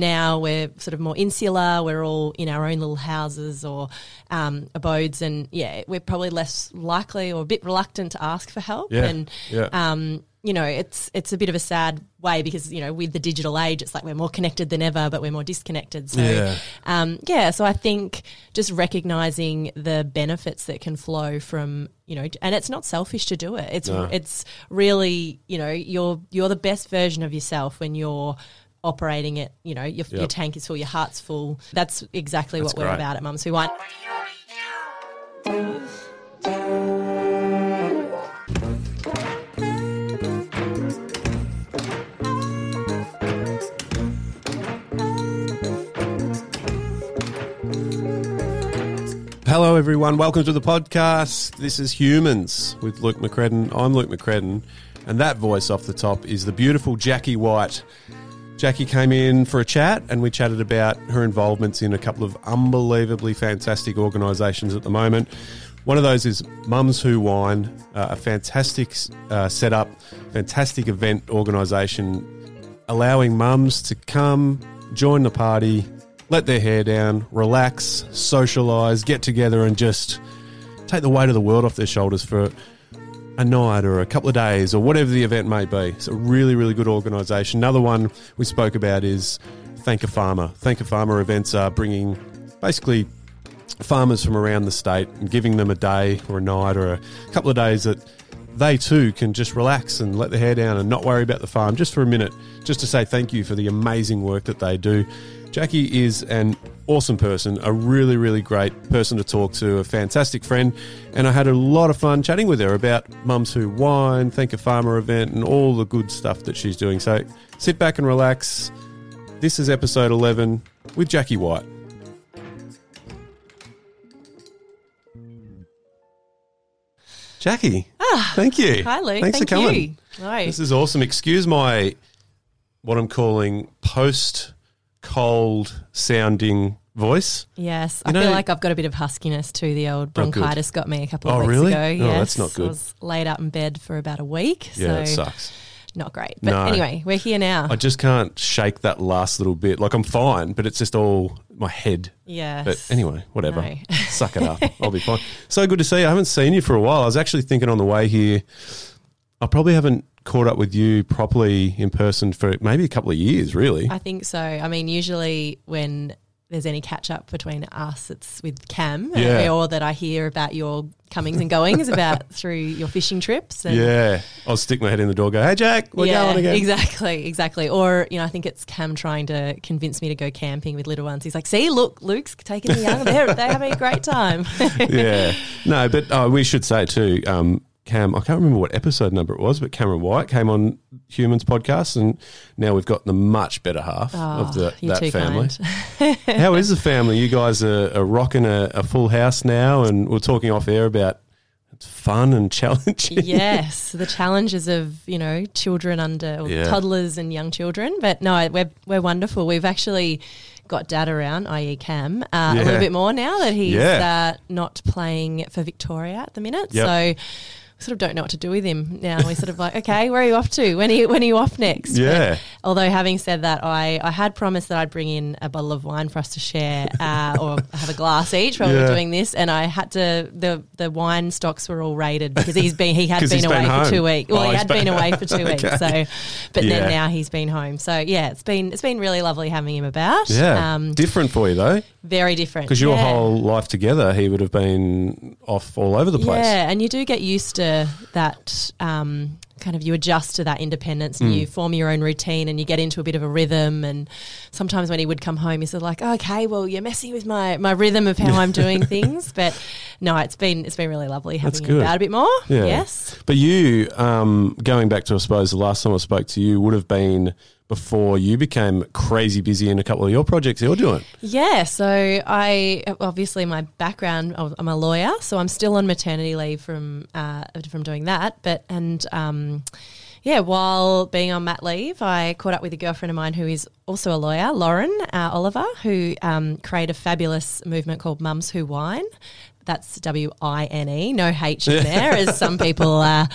Now we're sort of more insular. We're all in our own little houses or um, abodes, and yeah, we're probably less likely or a bit reluctant to ask for help. Yeah, And yeah. um, you know, it's it's a bit of a sad way because you know with the digital age, it's like we're more connected than ever, but we're more disconnected. So Yeah. um, yeah, so I think just recognizing the benefits that can flow from you know, and it's not selfish to do it. It's No. it's really you know you're you're the best version of yourself when you're operating it. You know, your, your tank is full, your heart's full. That's exactly That's what we're about at Mums Who Wine. Hello, everyone. Welcome to the podcast. This is Humans with Luke McCredden. I'm Luke McCredden, and that voice off the top is the beautiful Jacqui White. Jacqui came in for a chat, and we chatted about her involvements in a couple of unbelievably fantastic organisations at the moment. One of those is Mums Who Wine, uh, a fantastic uh, setup, fantastic event organisation allowing mums to come, join the party, let their hair down, relax, socialise, get together, and just take the weight of the world off their shoulders for a night or a couple of days or whatever the event may be. It's a really, really good organisation. Another one we spoke about is Thank a Farmer. Thank a Farmer events are bringing basically farmers from around the state and giving them a day or a night or a couple of days that they too can just relax and let their hair down and not worry about the farm just for a minute, just to say thank you for the amazing work that they do. Jacqui is an awesome person, a really, really great person to talk to, a fantastic friend, and I had a lot of fun chatting with her about Mums Who Wine, Thank a Farmer event, and all the good stuff that she's doing. So sit back and relax. This is episode 11 with Jacqui White. Jacqui, thank you. Hi, Luke. Thanks Thank for coming. you. This is awesome. Excuse my what I'm calling post cold sounding voice. Yes, You I know- feel like I've got a bit of huskiness too. The old Oh, bronchitis got me a couple oh, of Oh, weeks really? ago. Oh, Yes, that's not good. I was laid up in bed for about a week, Yeah, so it sucks. not great. But No. anyway, we're here now. I just can't shake that last little bit. Like I'm fine, but it's just all my head. Yeah. But anyway, whatever. No. Suck it up. I'll be fine. So good to see you. I haven't seen you for a while. I was actually thinking on the way here, I probably haven't caught up with you properly in person for maybe a couple of years, really. I think so. I mean, usually when there's any catch up between us, it's with Cam, uh, Yeah. or that I hear about your comings and goings about through your fishing trips. And yeah. I'll stick my head in the door, go, hey, Jack, we're yeah, going again. exactly, exactly. Or you know, I think it's Cam trying to convince me to go camping with little ones. He's like, "See, look, Luke's taking the young. They're they're having a great time." yeah. No, but uh, we should say too, um, Cam, I can't remember what episode number it was, but Cameron White came on Humans podcast, and now we've got the much better half of the, Oh, that family. How is the family? You guys are, are rocking a, a full house now, and we're talking off air about it's fun and challenging. yes, the challenges of you know children under or Yeah. toddlers and young children. But no, we're we're wonderful. We've actually got dad around, i.e. Cam, uh, a little bit more now that he's Yeah. uh, not playing for Victoria at the minute. Yep. So. Sort of don't know what to do with him now. We're sort of like, okay, where are you off to? When are you, when are you off next? But Yeah. although having said that, I, I had promised that I'd bring in a bottle of wine for us to share uh, or have a glass each while we Yeah. were doing this, and I had to the the wine stocks were all raided because he's been he had been away been for two weeks. Well, Oh, he had been been- away for two weeks. Okay. So, but Yeah. then now he's been home. So yeah, it's been it's been really lovely having him about. Yeah. um, Different for you, though, very different because your Yeah. whole life together, he would have been off all over the place. Yeah, and you do get used to that. Um, kind of you adjust to that independence and Mm. you form your own routine and you get into a bit of a rhythm and sometimes when he would come home he's sort of like okay well you're messing with my, my rhythm of how I'm doing things but no it's been it's been really lovely having good. about a bit more Yeah. yes But you, um, going back to, I suppose, the last time I spoke to you would have been before you became crazy busy in a couple of your projects you're doing. Yeah, so I obviously my background I'm a lawyer, so I'm still on maternity leave from uh, from doing that. But and um, yeah, while being on mat leave, I caught up with a girlfriend of mine who is also a lawyer, Lauren uh, Oliver, who um, created a fabulous movement called Mums Who Wine. that's W I N E, no H in there, as some people uh,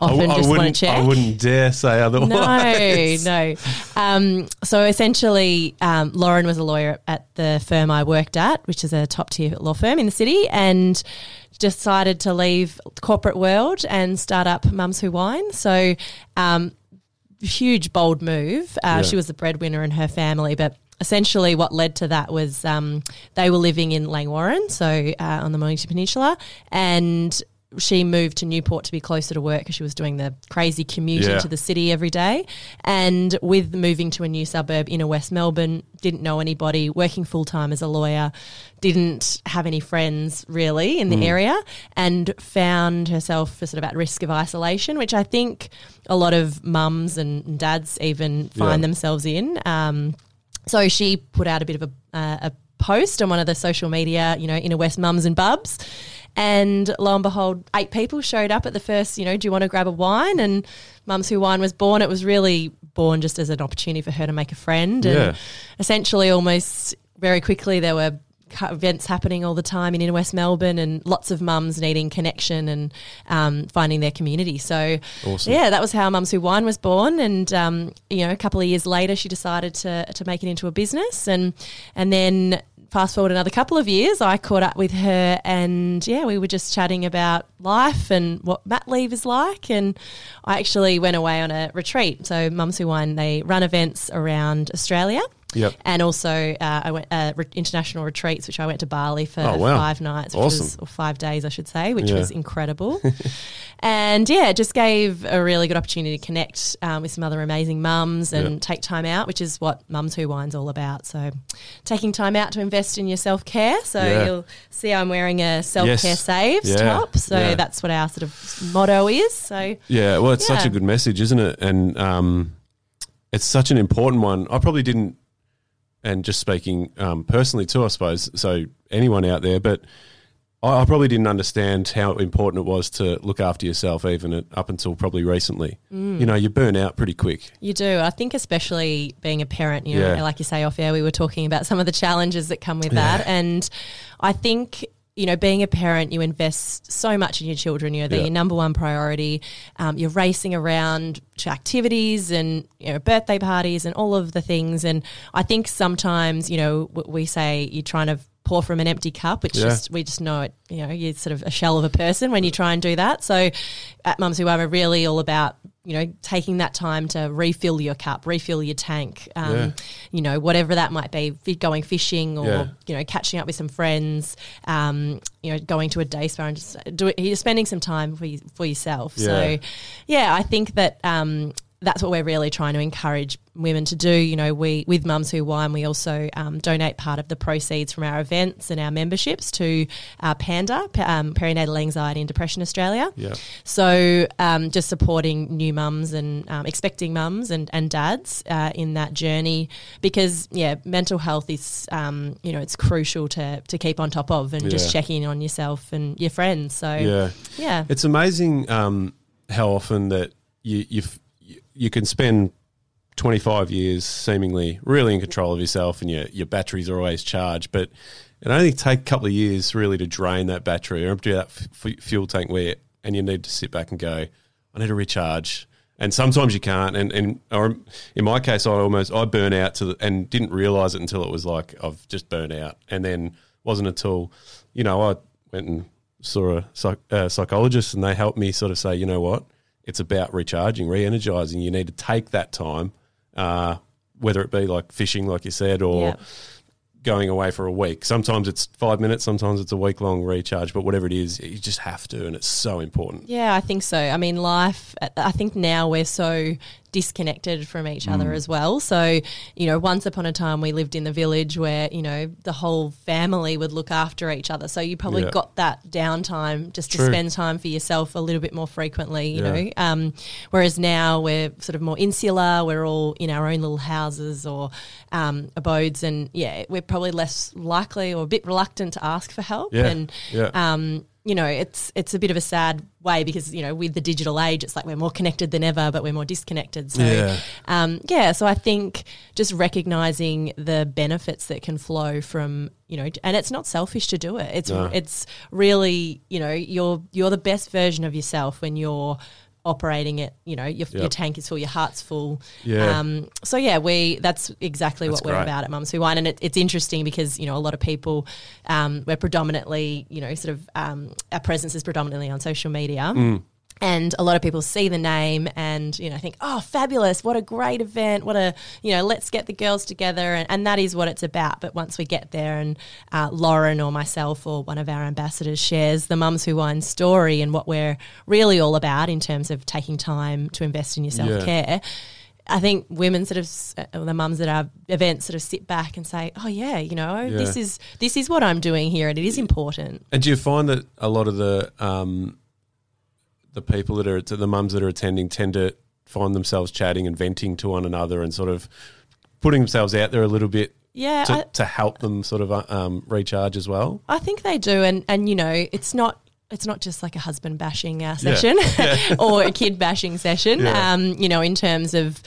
often I, just want wouldn't, to check. I wouldn't dare say otherwise. No, no. Um, so essentially, um, Lauren was a lawyer at the firm I worked at, which is a top tier law firm in the city, and decided to leave the corporate world and start up Mums Who Wine. So, um, huge, bold move. Uh, Yeah. She was the breadwinner in her family, but essentially what led to that was um, they were living in Langwarrin, so uh, on the Mornington Peninsula, and she moved to Newport to be closer to work because she was doing the crazy commute Yeah. into the city every day. And with moving to a new suburb in West Melbourne, didn't know anybody, working full time as a lawyer, didn't have any friends really in the area, and found herself sort of at risk of isolation, which I think a lot of mums and dads even find Yeah. themselves in. Um, so she put out a bit of a, uh, a post on one of the social media, you know, inner West mums and bubs. And lo and behold, eight people showed up at the first, you know, do you want to grab a wine? And Mums Who Wine was born. It was really born just as an opportunity for her to make a friend. And Yeah. essentially, almost very quickly, there were events happening all the time in inner West Melbourne and lots of mums needing connection and um, finding their community. So, Awesome. yeah, that was how Mums Who Wine was born. And, um, you know, a couple of years later, she decided to, to make it into a business. And, and then fast forward another couple of years, I caught up with her and, yeah, we were just chatting about life and what mat leave is like. And I actually went away on a retreat. So, Mums Who Wine, they run events around Australia. Yep. And also, uh, I went uh, re- international retreats, which I went to Bali for Oh, wow. five nights, which was, or five days, I should say, which Yeah. was incredible. and yeah, it just gave a really good opportunity to connect um, with some other amazing mums and Yeah. take time out, which is what Mums Who Wine's all about. So, taking time out to invest in your self care. So Yeah. you'll see I'm wearing a self care Yes. saves Yeah. top. So that's what our sort of motto is. So Yeah, well, it's such a good message, isn't it? And um, it's such an important one. I probably didn't, and just speaking um, personally too, I suppose. So anyone out there, but I, I probably didn't understand how important it was to look after yourself, even at, up until probably recently. Mm. You know, you burn out pretty quick. You do. I think, especially being a parent, you know, Yeah. like you say off air, we were talking about some of the challenges that come with that. And I think, you know, being a parent, you invest so much in your children. You know, they're Yeah. your number one priority. Um, you're racing around to activities and, you know, birthday parties and all of the things. And I think sometimes, you know, we say you're trying to pour from an empty cup, which Yeah. just we just know it. You know, you're sort of a shell of a person when you try and do that. So, at Mums Who Wine, we're really all about you know taking that time to refill your cup, refill your tank. Um, Yeah. You know, whatever that might be, going fishing or Yeah. you know catching up with some friends. Um, you know, going to a day spa and just do it. You're spending some time for you, for yourself. Yeah. So, yeah, I think that. Um, that's what we're really trying to encourage women to do. You know, we with Mums Who Wine, we also um, donate part of the proceeds from our events and our memberships to uh, Panda, um, Perinatal Anxiety and Depression Australia. Yeah. So um, just supporting new mums and um, expecting mums and, and dads uh, in that journey because yeah, mental health is um, you know it's crucial to to keep on top of and Yeah. just checking on yourself and your friends. So Yeah. yeah. It's amazing um, how often that you you you can spend 25 years seemingly really in control of yourself and your your batteries are always charged, but it only take a couple of years really to drain that battery or empty that f- fuel tank where and you need to sit back and go, I need to recharge. And sometimes you can't. And, and or in my case, I almost I burn out to the, and didn't realize it until it was like I've just burned out. And then wasn't until you know I went and saw a psych, psychologist and they helped me sort of say, you know what, it's about recharging, re-energizing. You need to take that time, uh, whether it be like fishing, like you said, or going away for a week. Sometimes it's five minutes, sometimes it's a week long recharge, but whatever it is, you just have to, and it's so important. Yeah, I think so. I mean, life, I think now we're so disconnected from each Mm. other as well. So, you know, once upon a time we lived in the village where, you know, the whole family would look after each other. So you probably Yeah. got that downtime just to spend time for yourself a little bit more frequently, you Yeah. know. Um, whereas now we're sort of more insular, we're all in our own little houses or um, abodes. And yeah, we're probably less likely or a bit reluctant to ask for help. Yeah, And yeah. um, you know, it's it's a bit of a sad way because you know, with the digital age, it's like we're more connected than ever, but we're more disconnected. So, Yeah. um, yeah. So I think just recognizing the benefits that can flow from you know, and it's not selfish to do it. It's No. it's really you know, you're you're the best version of yourself when you're operating it you know your, your tank is full your heart's full. Yeah. um, so yeah we that's exactly That's what we're about at mums who wine. And it, it's interesting because you know a lot of people um, we're predominantly you know sort of um, our presence is predominantly on social media. Mm. And a lot of people see the name and you know think oh fabulous what a great event what a you know let's get the girls together. And, and that is what it's about. But once we get there and uh, lauren or myself or one of our ambassadors shares the mums who wine story and what we're really all about in terms of taking time to invest in your self-care I think women sort of, uh, the mums at our events sort of sit back and say, "Oh yeah, you know, this is this is what I'm doing here, and it is important." And do you find that a lot of the um, the people that are the mums that are attending tend to find themselves chatting and venting to one another and sort of putting themselves out there a little bit Yeah, to, I, to help them sort of uh, um, recharge as well? I think they do, and and you know, it's not it's not just like a husband bashing uh, Yeah. session or a kid bashing session. Yeah. Um, you know, in terms of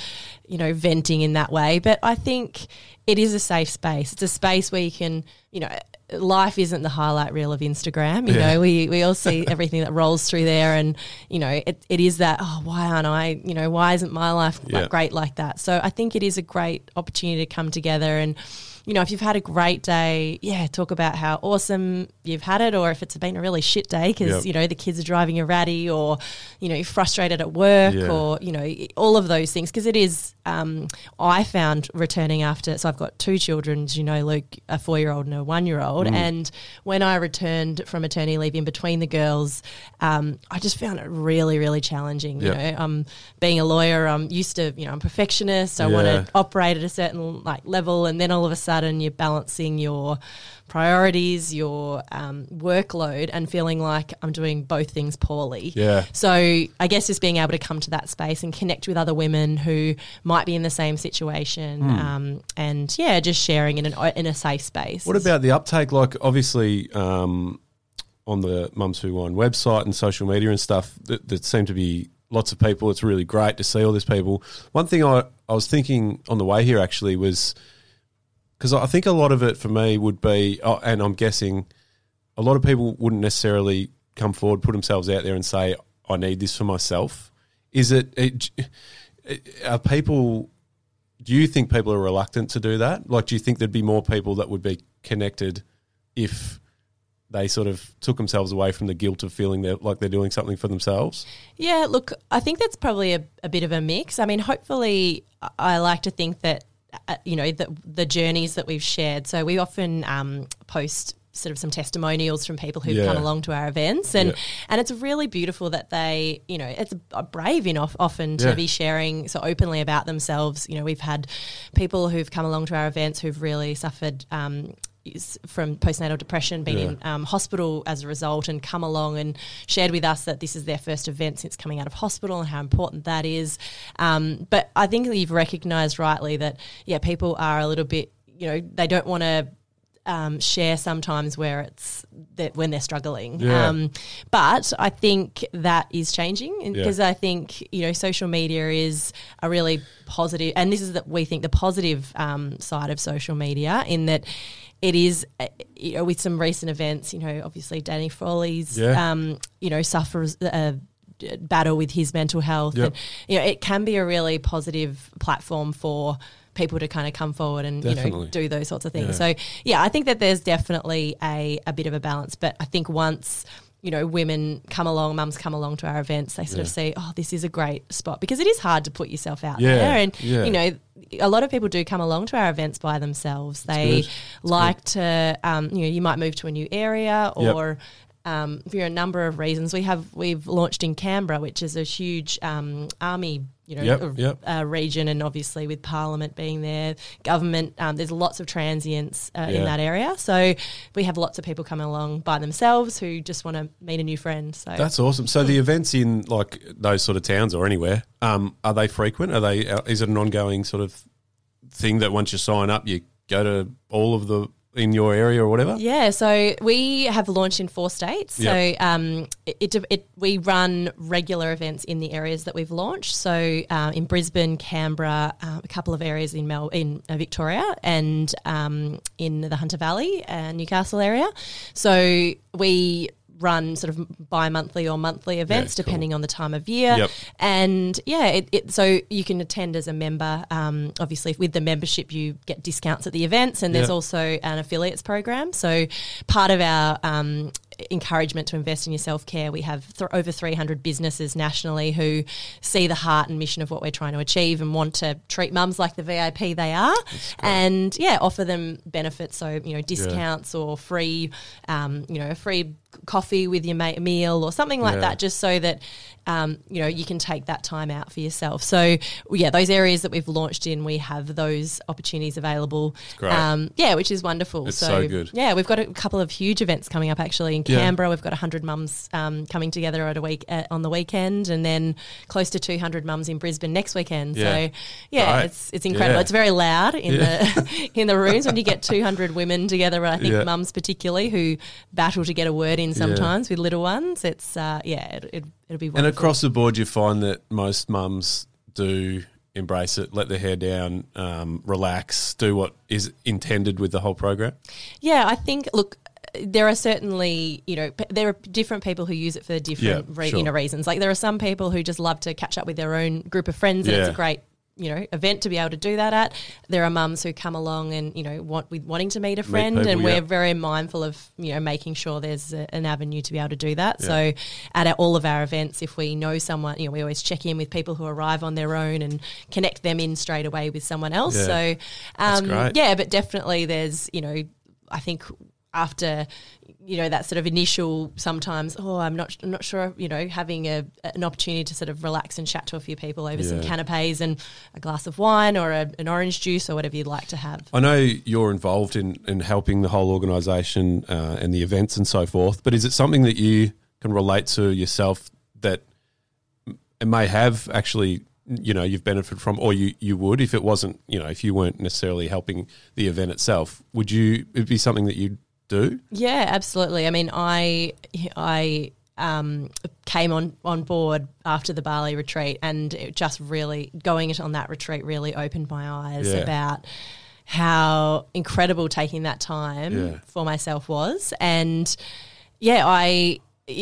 you know venting in that way, but I think it is a safe space. It's a space where you can, you know. Life isn't the highlight reel of Instagram. You Yeah. know, we, we all see everything that rolls through there, and you know, it, it is that. Oh, why aren't I? You know, why isn't my life Yeah. like great like that? So I think it is a great opportunity to come together and you know, if you've had a great day, yeah, talk about how awesome you've had it, or if it's been a really shit day because Yep. you know the kids are driving you ratty, or you know you're frustrated at work, Yeah. or you know all of those things. Because it is, um, I found returning after. So I've got two children, you know, Luke, a four-year-old and a one-year-old, Mm. and when I returned from maternity leave in between the girls, um, I just found it really, really challenging. You Yep. know, um, being a lawyer, I'm used to, you know, I'm a perfectionist. I want to operate at a certain like level, and then all of a sudden you're balancing your priorities, your um, workload, and feeling like I'm doing both things poorly. Yeah. So I guess just being able to come to that space and connect with other women who might be in the same situation, Hmm. um, and yeah, just sharing in an in a safe space. What about the uptake? Like, obviously, um, on the Mums Who Wine website and social media and stuff, that, that seem to be lots of people. It's really great to see all these people. One thing I, I was thinking on the way here actually was because I think a lot of it for me would be, oh, and I'm guessing a lot of people wouldn't necessarily come forward, put themselves out there and say, I need this for myself. Is it, it are people do you think people are reluctant to do that? Like, do you think there'd be more people that would be connected if they sort of took themselves away from the guilt of feeling they're, like they're doing something for themselves? Yeah, look, I think that's probably a, a bit of a mix. I mean, hopefully, I like to think that, uh, you know, the, the journeys that we've shared. So we often um, post sort of some testimonials from people who've Yeah. come along to our events and Yeah. and it's really beautiful that they you know it's brave enough often to Yeah. be sharing so openly about themselves you know we've had people who've come along to our events who've really suffered um, from postnatal depression, been Yeah. in um, hospital as a result, and come along and shared with us that this is their first event since coming out of hospital and how important that is. Um, but I think you've recognised rightly that yeah, people are a little bit you know they don't want to. Um, share sometimes where it's that when they're struggling, Yeah. um, but I think that is changing Yeah. because I think you know social media is a really positive, and this is that we think the positive um, side of social media in that it is uh, you know with some recent events, you know, obviously Danny Frawley's Yeah. um, you know suffers a battle with his mental health, Yep. and you know it can be a really positive platform for people to kind of come forward and you know do those sorts of things. Yeah. So yeah, I think that there's definitely a, a bit of a balance, but I think once you know women come along, mums come along to our events, they sort of Yeah. see, oh, this is a great spot because it is hard to put yourself out Yeah, there, and yeah. you know a lot of people do come along to our events by themselves. They good. like to, um, you know, you might move to a new area or. Um, for a number of reasons, we have we've launched in Canberra, which is a huge um, army, you know, Yep, yep. uh, region, and obviously with Parliament being there, government, um, there's lots of transients uh, Yeah. in that area. So we have lots of people coming along by themselves who just want to meet a new friend. So That's awesome. So the events in like those sort of towns or anywhere, um, are they frequent? Are they? uh, Is it an ongoing sort of thing that once you sign up, you go to all of the in your area or whatever? Yeah, so we have launched in four states. So um, it, it, it we run regular events in the areas that we've launched. So uh, in Brisbane, Canberra, uh, a couple of areas in Mel in uh, Victoria, and um, in the Hunter Valley and Newcastle area. So we run sort of bi-monthly or monthly events cool. depending on the time of year Yep. and yeah it, it, so you can attend as a member um, obviously with the membership you get discounts at the events and there's Yeah. also an affiliates program so part of our um, encouragement to invest in your self-care we have th- over 300 businesses nationally who see the heart and mission of what we're trying to achieve and want to treat mums like the vip they are and yeah offer them benefits so you know discounts or free um, you know a free coffee with your mate meal or something like Yeah. that just so that um, you know you can take that time out for yourself so yeah those areas that we've launched in we have those opportunities available great. um, yeah which is wonderful It's so good. yeah we've got a couple of huge events coming up actually in Yeah. Canberra we've got 100 mums um, coming together at a week uh, on the weekend and then close to 200 mums in Brisbane next weekend Yeah. so yeah Right. it's it's incredible Yeah. it's very loud in Yeah. the in the rooms when you get 200 women together I think Yeah. mums particularly who battle to get a word in sometimes with little ones it's uh, yeah it, it, it'll be And across the board, you find that most mums do embrace it, let their hair down, um, relax, do what is intended with the whole program. Yeah, I think. Look, there are certainly you know there are different people who use it for different Yeah, re- sure. you know reasons. Like there are some people who just love to catch up with their own group of friends, and it's a great you know event to be able to do that at. There are mums who come along and you know want with wanting to meet a friend, people, and we're very mindful of you know making sure there's a, an avenue to be able to do that. So at our, all of our events, if we know someone, you know, we always check in with people who arrive on their own and connect them in straight away with someone else. Yeah. So um, yeah, but definitely there's you know I think after you know that sort of initial sometimes oh I'm not I'm not sure you know having a an opportunity to sort of relax and chat to a few people over some canapes and a glass of wine or a, an orange juice or whatever you'd like to have. I know you're involved in, in helping the whole organisation uh, and the events and so forth, but is it something that you can relate to yourself that it may have actually, you know, you've benefited from, or you, you would if it wasn't, you know, if you weren't necessarily helping the event itself? Would you, it'd be something that you'd do? Yeah, absolutely. I mean, I I um, came on on board after the Bali retreat, and it just really going it on that retreat really opened my eyes Yeah. about how incredible taking that time Yeah. for myself was, and yeah, I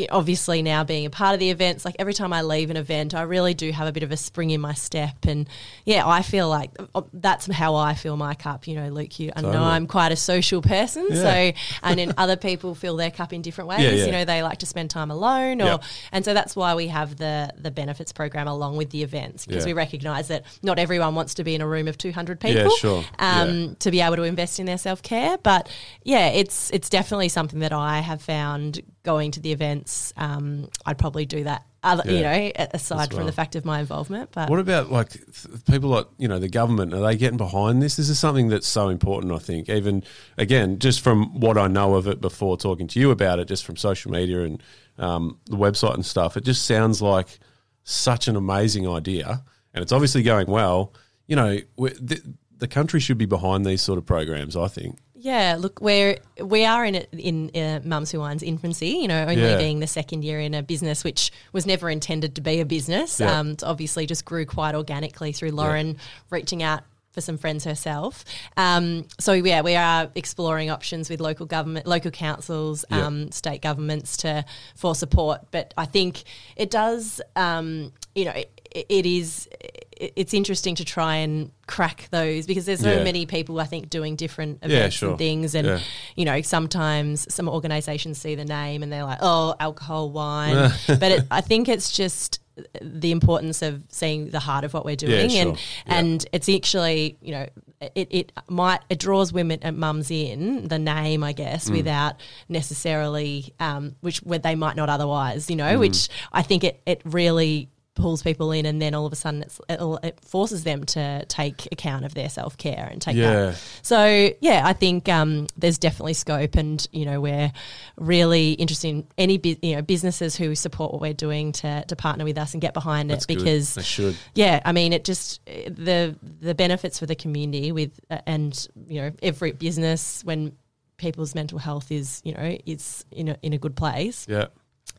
obviously now being a part of the events like every time i leave an event i really do have a bit of a spring in my step and yeah i feel like uh, that's how i fill my cup you know luke you I know i'm quite a social person Yeah. so and then other people fill their cup in different ways Yeah, yeah. you know they like to spend time alone or Yep. and so that's why we have the the benefits program along with the events because we recognize that not everyone wants to be in a room of 200 people sure. um, to be able to invest in their self-care but yeah it's it's definitely something that i have found going to the events um, i'd probably do that other you know aside from the fact of my involvement but What about like th- people like you know the government? Are they getting behind this? This is something that's so important. I think even again, just from what I know of it before talking to you about it, just from social media and um, the website and stuff, it just sounds like such an amazing idea, and it's obviously going well. You know, the, the country should be behind these sort of programs. I think. Yeah, look, we're we are in it in uh, Mums Who Wine's infancy. You know, only Yeah. being the second year in a business which was never intended to be a business. Yeah. Um, obviously just grew quite organically through Lauren reaching out for some friends herself. Um, so yeah, we are exploring options with local government, local councils, Yeah. um, state governments to for support. But I think it does. Um, you know, it, it is. It- It's interesting to try and crack those because there's so Yeah. many people I think doing different Yeah, events sure. and things, and Yeah. you know sometimes some organisations see the name and they're like, oh, alcohol, wine, but it, I think it's just the importance of seeing the heart of what we're doing, sure. and Yeah. and it's actually you know it it might it draws women and mums in the name I Mm. guess without necessarily um, which where they might not otherwise, you know, Mm. which I think it it really pulls people in and then all of a sudden it's, it'll, it forces them to take account of their self-care and take Yeah. that so yeah, I think um, there's definitely scope, and you know we're really interested in any you know businesses who support what we're doing to to partner with us and get behind That's it good. because They should. yeah, I mean it just the the benefits for the community with uh, and you know every business when people's mental health is you know is in a in a good place. Yeah.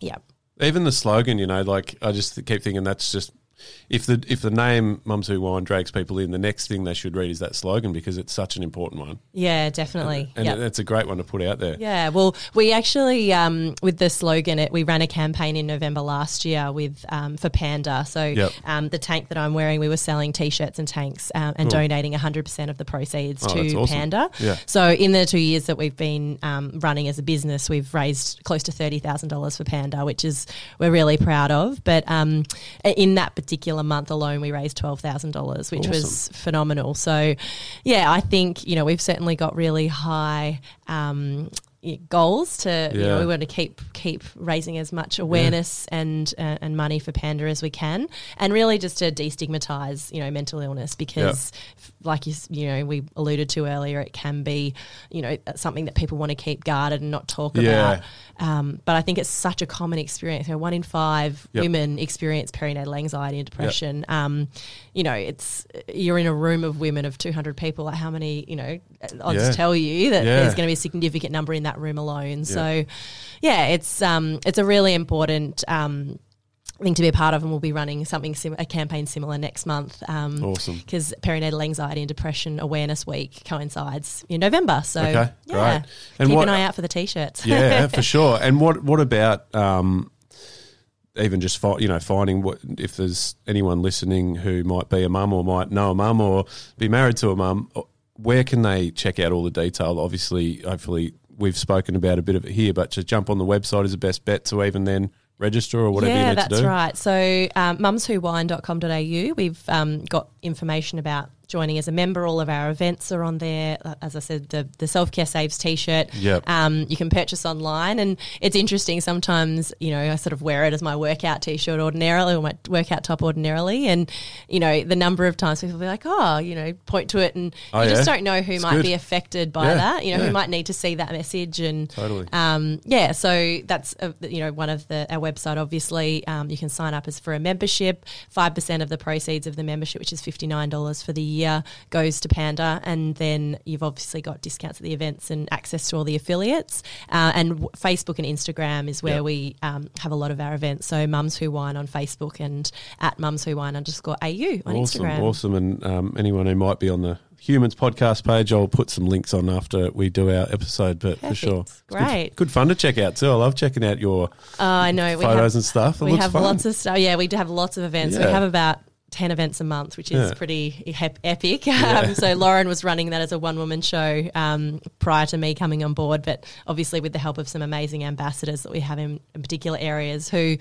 Yeah. Even the slogan, you know, like I just keep thinking that's just if the if the name Mums Who Wine drags people in, the next thing they should read is that slogan because it's such an important one, Yeah, definitely. and Yep. it's a great one to put out there. Yeah, well, we actually um, with the slogan, it we ran a campaign in November last year with um, for Panda. So Yep. um, the tank that I'm wearing, we were selling T-shirts and tanks um, and Cool. donating 100 percent of the proceeds Oh, to awesome. Panda. Yeah. So in the two years that we've been um, running as a business, we've raised close to thirty thousand dollars for Panda, which is we're really proud of. But um, in that particular month alone, we raised twelve thousand dollars, which was phenomenal. So yeah, I think you know we've certainly got really high. Um, goals to you know we want to keep keep raising as much awareness and uh, and money for panda as we can and really just to destigmatize you know mental illness because f- like you you know we alluded to earlier it can be you know something that people want to keep guarded and not talk Yeah. about um, but I think it's such a common experience. You know, one in five Yep. women experience perinatal anxiety and depression. Um, you know, it's you're in a room of women of 200 people. Like how many? You know, I'll Yeah. just tell you that Yeah. there's going to be a significant number in that room alone. So, yeah, it's um, it's a really important. Um, thing to be a part of and we'll be running something sim- a campaign similar next month um, Awesome. because perinatal anxiety and depression awareness week coincides in november so Okay, yeah great. And keep what- an eye out for the t-shirts yeah, for sure. And what what about um, even just fi- you know finding what if there's anyone listening who might be a mum or might know a mum or be married to a mum, where can they check out all the detail? Obviously, hopefully we've spoken about a bit of it here, but to jump on the website is the best bet to even then register or whatever yeah, you need that's to do. That's right. So, um, mumswhowine.com.au, we've um, got information about joining as a member. All of our events are on there. Uh, As I said, the, the Self Care Saves t shirt. Yep. Um, you can purchase online. And it's interesting. Sometimes, you know, I sort of wear it as my workout t shirt ordinarily or my workout top ordinarily. And, you know, the number of times people will be like, oh, you know, point to it. And Oh, you just yeah? don't know who It's might good. be affected by Yeah, that, you know, yeah. who might need to see that message. And, Totally. um, yeah, so that's uh, you know one of the our website. Obviously, um, you can sign up as for a membership. Five percent of the proceeds of the membership, which is fifty nine dollars for the year, goes to Panda, and then you've obviously got discounts at the events and access to all the affiliates. Uh, and w- Facebook and Instagram is where Yep. we um, have a lot of our events. So Mums Who Wine on Facebook and at Mums Who Wine underscore AU on awesome, Instagram. awesome. Awesome. And um, anyone who might be on the Humans podcast page, I'll put some links on after we do our episode. But for sure, It's Great. good, fun to check out too. I love checking out your Oh, I know. We photos have, and stuff. It we have fun. lots of stuff. Yeah, we do have lots of events. Yeah. We have about 10 events a month, which is Yeah. pretty hep- epic. Um, so Lauren was running that as a one woman show um, prior to me coming on board, but obviously with the help of some amazing ambassadors that we have in, in particular areas who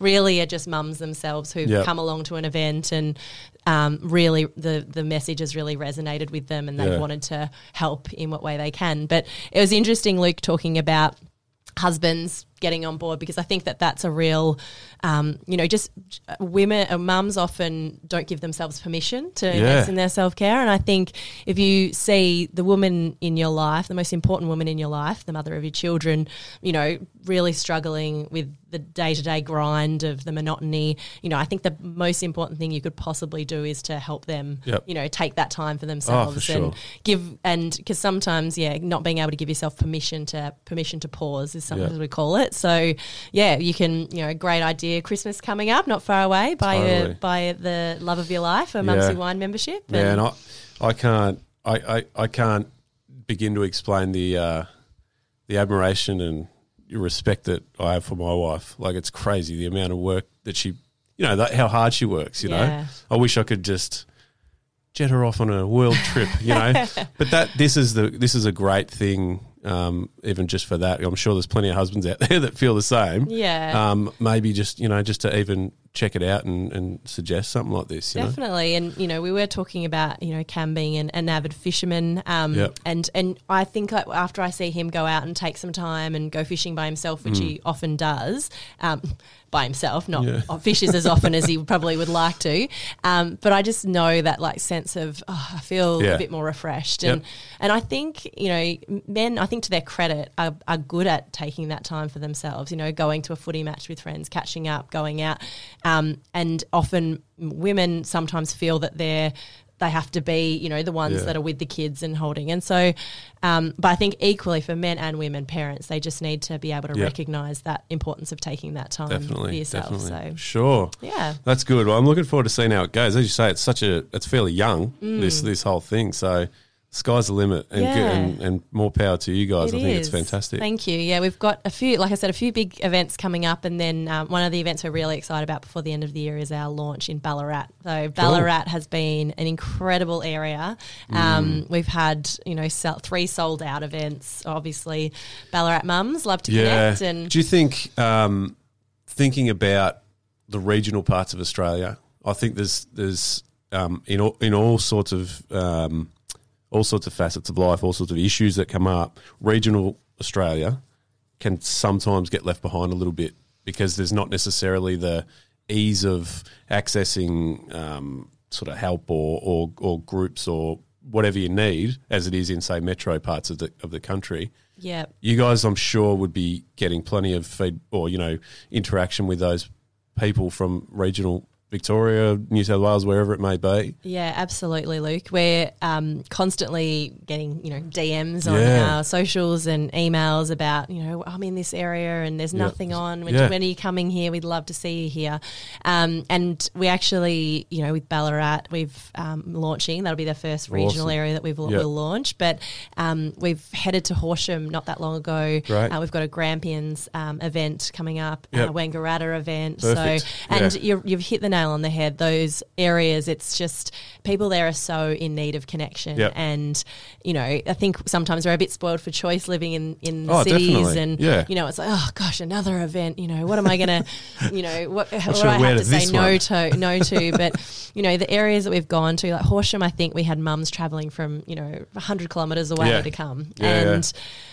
really are just mums themselves who've Yep. come along to an event and um, really the, the message has really resonated with them and they've Yeah. wanted to help in what way they can. But it was interesting, Luke, talking about husbands getting on board because I think that that's a real, um, you know, just uh, women, uh, mums often don't give themselves permission to invest in their self care. And I think if you see the woman in your life, the most important woman in your life, the mother of your children, you know, really struggling with the day to day grind of the monotony, you know, I think the most important thing you could possibly do is to help them, Yep. you know, take that time for themselves oh, sure. and give and because sometimes yeah not being able to give yourself permission to permission to pause is something Yeah. as we call it so yeah you can you know great idea christmas coming up not far away buy Totally. your buy the love of your life a mumsy wine membership Man, I, I can't, I, I, I can't begin to explain the, uh, the admiration and respect that I have for my wife. Like it's crazy the amount of work that she, you know, that, how hard she works. You Yeah. know, I wish I could just jet her off on a world trip. You know, but that this is the this is a great thing. Um, even just for that, I'm sure there's plenty of husbands out there that feel the same. Yeah. Um, maybe just you know just to even check it out and, and suggest something like this. You know. Definitely, and you know, we were talking about you know Cam being an, an avid fisherman, um, Yep. and and I think after I see him go out and take some time and go fishing by himself, which he often does, um, by himself, not Mm. Yeah. fishes as often as he probably would like to, um, but I just know that like sense of oh, I feel Yeah. a bit more refreshed, Yep. and and I think you know men, I think to their credit, are, are good at taking that time for themselves. You know, going to a footy match with friends, catching up, going out, um, and often women sometimes feel that they're they have to be, you know, the ones Yeah. that are with the kids and holding. And so, um, but I think equally for men and women parents, they just need to be able to Yeah. recognise that importance of taking that time for yourself. definitely. So Sure. yeah. That's good. Well, I'm looking forward to seeing how it goes. As you say, it's such a it's fairly young this Mm. this whole thing. So sky's the limit, and Yeah. good, and, and more power to you guys. It I think is. it's fantastic. Thank you. Yeah, we've got a few, like I said, a few big events coming up, and then um, one of the events we're really excited about before the end of the year is our launch in Ballarat. So Ballarat has been an incredible area. Mm. Um, We've had you know sell, three sold out events. Obviously, Ballarat mums love to connect, and Do you think um, thinking about the regional parts of Australia? I think there's there's um, in all, in all sorts of um, all sorts of facets of life, all sorts of issues that come up. Regional Australia can sometimes get left behind a little bit because there's not necessarily the ease of accessing um, sort of help or, or or groups or whatever you need as it is in say metro parts of the of the country yeah, you guys, I'm sure, would be getting plenty of feed or you know interaction with those people from regional Victoria, New South Wales, wherever it may be. Yeah, absolutely, Luke. We're um, constantly getting you know DMs on Yeah. our socials and emails about you know I'm in this area and there's Yeah. nothing on. When, Yeah. when are you coming here? We'd love to see you here. Um, and we actually you know with Ballarat we've um, launching that'll be the first regional Awesome. area that we've will launch. But um, we've headed to Horsham not that long ago. Great. Uh, we've got a Grampians um, event coming up, Yep. a Wangaratta event. Perfect. So and you're, you've hit the nail on the head. Those areas, it's just people there are so in need of connection, Yep. and you know, I think sometimes we're a bit spoiled for choice living in in the Oh, cities, definitely. and Yeah. you know, it's like oh gosh, another event. You know, what am I gonna, you know, what, what do I have to to say no one? to no to? But you know, the areas that we've gone to, like Horsham, I think we had mums traveling from you know hundred kilometres away Yeah. to come, Yeah, yeah.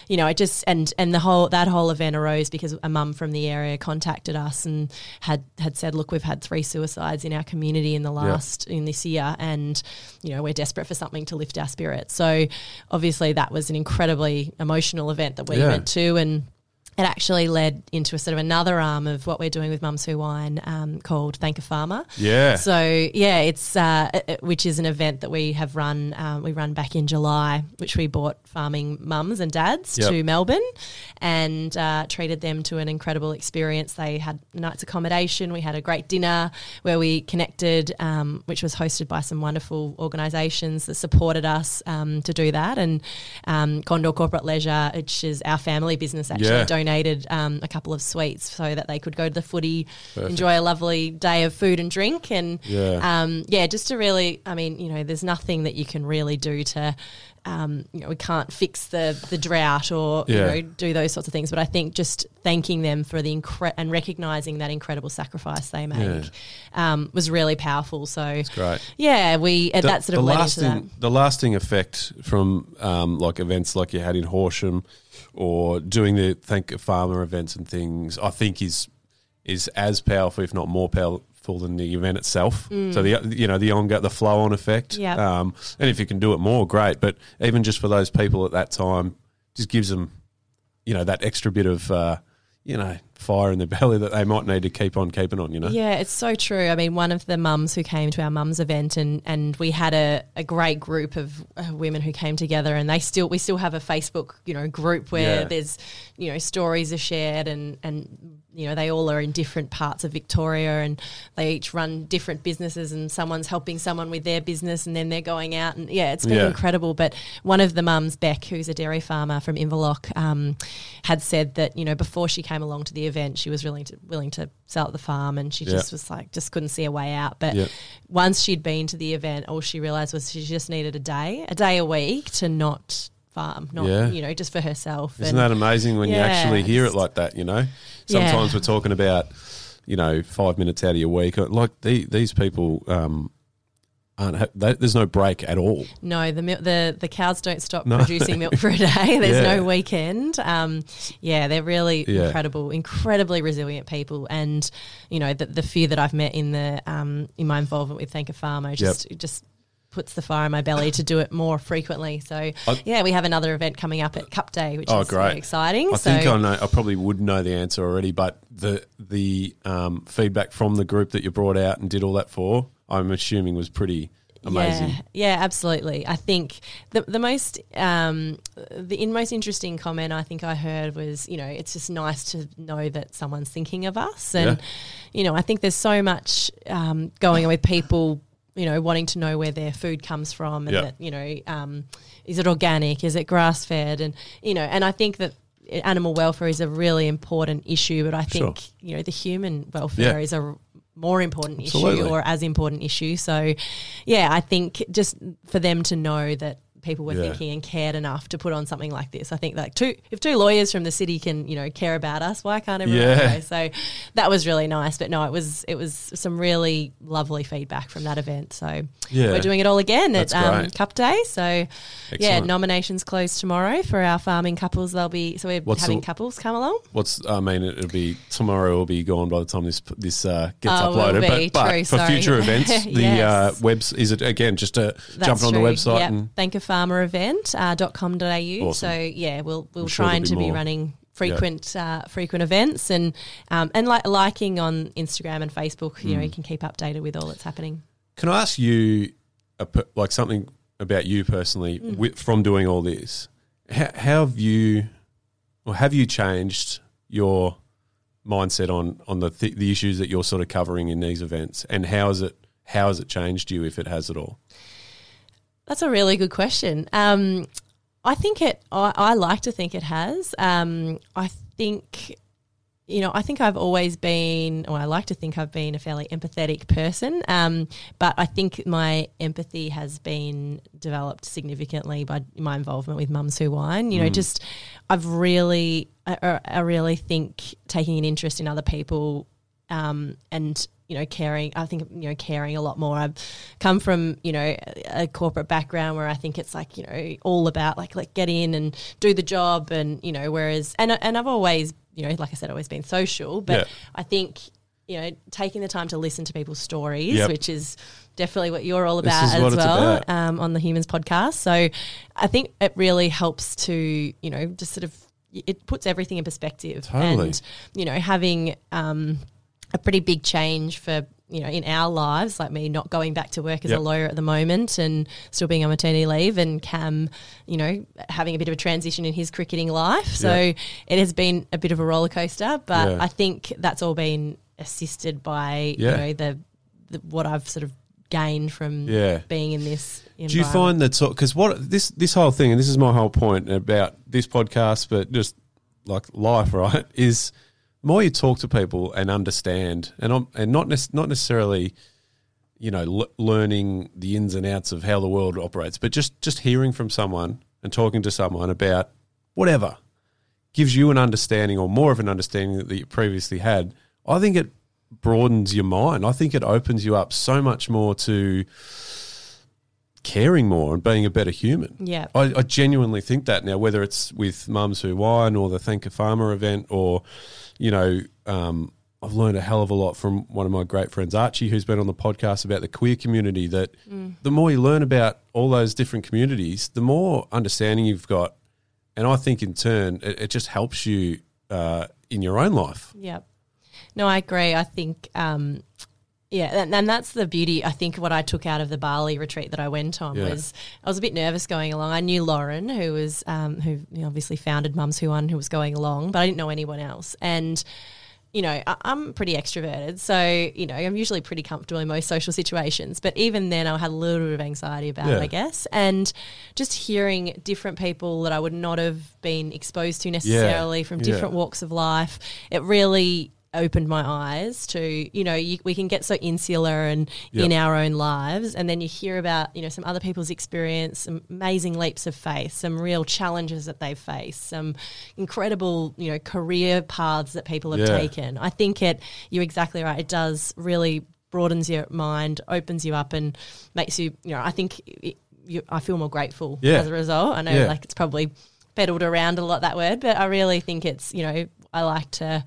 You know, it just and and the whole that whole event arose because a mum from the area contacted us and had had said, look, we've had three suicides in our community in the last in this year, and you know, we're desperate for something to lift our spirits. So obviously, that was an incredibly emotional event that we Yeah. went to, and it actually led into a sort of another arm of what we're doing with Mums Who Wine um, called Thank a Farmer. Yeah. So yeah, it's uh, which is an event that we have run. Um, we run back in July, which we brought farming mums and dads Yep. to Melbourne, and uh, treated them to an incredible experience. They had night's accommodation. We had a great dinner where we connected, um, which was hosted by some wonderful organisations that supported us um, to do that. And um, Condor Corporate Leisure, which is our family business, actually Yeah. Donated um, a couple of suites so that they could go to the footy, Perfect. enjoy a lovely day of food and drink, and Yeah. um, yeah, just to really, I mean, you know, there's nothing that you can really do to, um, you know, we can't fix the the drought or Yeah. you know do those sorts of things. But I think just thanking them for the incre- and recognizing that incredible sacrifice they make um, was really powerful. So great. yeah, we uh, that sort of the led into that. lasting, the lasting effect from um, like events like you had in Horsham or doing the Thank Farmer events and things, I think is is as powerful, if not more powerful, than the event itself. So the you know the ongoing the flow on effect. Mm. Yep. Um, and if you can do it more, great. But even just for those people at that time, just gives them you know that extra bit of uh, you know fire in their belly that they might need to keep on keeping on. You know. Yeah, it's so true. I mean, one of the mums who came to our mums event, and and we had a, a great group of uh, women who came together, and they still we still have a Facebook you know group where Yeah. there's you know stories are shared, and and you know they all are in different parts of Victoria, and they each run different businesses, and someone's helping someone with their business, and then they're going out, and yeah, it's been Yeah. incredible. But one of the mums, Beck, who's a dairy farmer from Inverloch, um, had said that you know before she came along to the event, she was willing to willing to sell at the farm, and she Yeah. just was like just couldn't see a way out. But Yeah. once she'd been to the event, all she realized was she just needed a day, a day a week to not farm, not Yeah. you know just for herself. Isn't And- that amazing when you actually hear it like that? You know, sometimes we're talking about, you know, five minutes out of your week. Like the, these people um, aren't. They, there's no break at all. No, the mil- the the cows don't stop No. producing milk for a day. There's Yeah. no weekend. Um, yeah, they're really Yeah. incredible, incredibly resilient people. And you know, the, the few that I've met in the um, in my involvement with Thank a Farmer just it just puts the fire in my belly to do it more frequently. So I- yeah, we have another event coming up at Cup Day, which Oh, is great. very exciting. I so think I know. I probably would know the answer already, but the the um, feedback from the group that you brought out and did all that for, I'm assuming was pretty amazing. Yeah, yeah, absolutely. I think the the most um, the in most interesting comment I think I heard was, you know, it's just nice to know that someone's thinking of us, and Yeah. you know, I think there's so much um, going on with people, you know, wanting to know where their food comes from, and Yeah. that you know, um, is it organic, is it grass fed, and you know, and I think that. Animal welfare is a really important issue, but I think Sure. you know the human welfare Yeah. is a more important Absolutely. issue or as important issue. So, yeah, I think just for them to know that people were Yeah. thinking and cared enough to put on something like this. I think like two if two lawyers from the city can you know care about us, why can't everyone? Yeah. So that was really nice. But no, it was it was some really lovely feedback from that event. So Yeah. we're doing it all again That's at um. Cup Day. So yeah, nominations close tomorrow for our farming couples. They'll be so we're What's having the- couples come along. What's I mean? It'll be tomorrow. Will be gone by the time this this uh, gets Oh, uploaded. be. But, but True, for sorry. future events, the uh, webs is it again just to That's jump on the website Yep. and Thank a farmer event uh, dot com dot au. Awesome. So yeah, we'll we'll I'm trying there'll be to be more. running frequent uh, frequent events and um, and like liking on Instagram and Facebook. You know, Hmm. you can keep updated with all that's happening. Can I ask you, a, like something about you personally Mm. wi- from doing all this? How, how have you, or have you changed your mindset on on the th- the issues that you're sort of covering in these events, and how has it how has it changed you if it has at all? That's a really good question. Um, I think it. I, I like to think it has. Um, I think. You know, I think I've always been, or I like to think I've been a fairly empathetic person. Um, but I think my empathy has been developed significantly by my involvement with Mums Who Wine. You know, just I've really, I, I really think taking an interest in other people um, and you know caring i think you know caring a lot more i've come from you know a, a corporate background where i think it's like you know all about like like get in and do the job and you know whereas and and i've always you know like i said always been social but Yeah. i think you know taking the time to listen to people's stories Yep. which is definitely what you're all about as well about. um, on the humans podcast so i think it really helps to you know just sort of it puts everything in perspective Totally. and you know having um, a pretty big change for you know in our lives like me not going back to work as Yep. a lawyer at the moment and still being on maternity leave and cam you know having a bit of a transition in his cricketing life so Yeah. it has been a bit of a roller coaster but Yeah. i think that's all been assisted by Yeah. you know the, the what i've sort of gained from Yeah. being in this Do you find that? Because what this this whole thing, and this is my whole point about this podcast, but just like life, right? Is more you talk to people and understand, and I'm, and not nec- not necessarily, you know, l- learning the ins and outs of how the world operates, but just just hearing from someone and talking to someone about whatever gives you an understanding or more of an understanding that you previously had. I think it broadens your mind. I think it opens you up so much more to caring more and being a better human. Yeah. I, I genuinely think that now, whether it's with Mums Who Wine or the Thank a Farmer event, or, you know, um, I've learned a hell of a lot from one of my great friends, Archie, who's been on the podcast about the queer community. That the more you learn about all those different communities, the more understanding you've got. And I think in turn, it, it just helps you uh, in your own life. Yep. No, I agree. I think, um, yeah, and, and that's the beauty. I think what I took out of the Bali retreat that I went on Yeah. was I was a bit nervous going along. I knew Lauren, who was um, who obviously founded Mums Who Wine, who was going along, but I didn't know anyone else. And you know, I, I'm pretty extroverted, so you know, I'm usually pretty comfortable in most social situations. But even then, I had a little bit of anxiety about Yeah. it, I guess. And just hearing different people that I would not have been exposed to necessarily from Yeah. different walks of life, it really opened my eyes to you know you, we can get so insular and in our own lives and then you hear about you know some other people's experience some amazing leaps of faith some real challenges that they've faced some incredible you know career paths that people have Yeah. taken i think it you're exactly right it does really broadens your mind opens you up and makes you you know i think it, you, i feel more grateful Yeah. as a result i know Yeah. like it's probably peddled around a lot that word but i really think it's you know i like to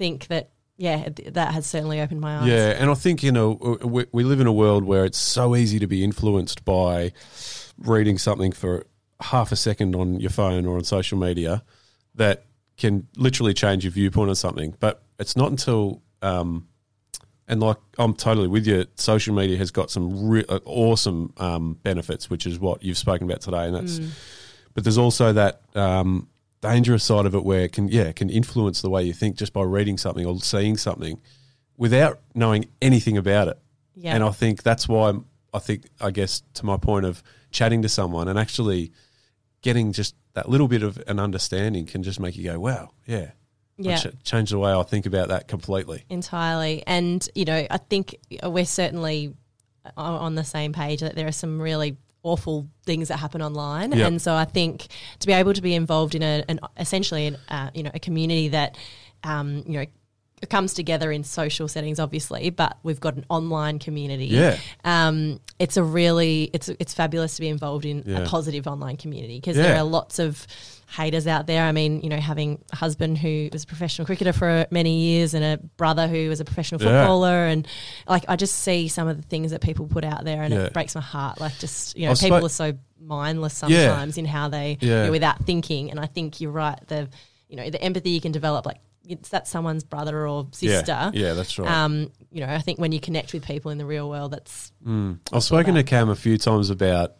think that yeah that has certainly opened my eyes Yeah, and I think you know we, we live in a world where it's so easy to be influenced by reading something for half a second on your phone or on social media that can literally change your viewpoint on something. But it's not until um, and like I'm totally with you. Social media has got some re- uh, awesome um, benefits, which is what you've spoken about today, and that's. But there's also that um, dangerous side of it where it can yeah it can influence the way you think just by reading something or seeing something without knowing anything about it. Yeah. And I think that's why I think I guess to my point of chatting to someone and actually getting just that little bit of an understanding can just make you go, wow, yeah, Yeah. Ch- change the way I think about that completely. entirely. And you know, I think we're certainly on on the same page that there are some really awful things that happen online, Yep. and so I think to be able to be involved in a, an essentially, an, uh, you know, a community that, um, you know. Comes together in social settings, obviously, but we've got an online community. Yeah. um, it's a really it's it's fabulous to be involved in Yeah. a positive online community because Yeah. there are lots of haters out there. I mean, you know, having a husband who was a professional cricketer for many years and a brother who was a professional Yeah. footballer, and like I just see some of the things that people put out there, and Yeah. it breaks my heart. Like just you know, people spo- are so mindless Yeah. sometimes in how they Yeah. you know, without thinking. And I think you're right. The you know the empathy you can develop, like it's that someone's brother or sister. Yeah, yeah, that's right. Um, you know, I think when you connect with people in the real world, that's I've spoken to Cam a few times about,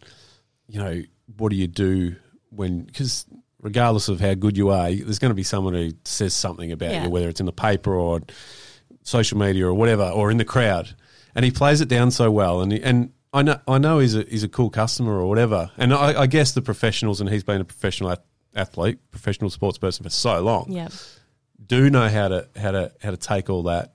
you know, what do you do when, because regardless of how good you are, there's going to be someone who says something about Yeah. you, whether it's in the paper or social media or whatever, or in the crowd. And he plays it down so well. And, he, and I know, I know he's a, he's a cool customer or whatever. And I, I guess the professionals, and he's been a professional ath- athlete, professional sports person for so long yeah, do know how to how to how to take all that,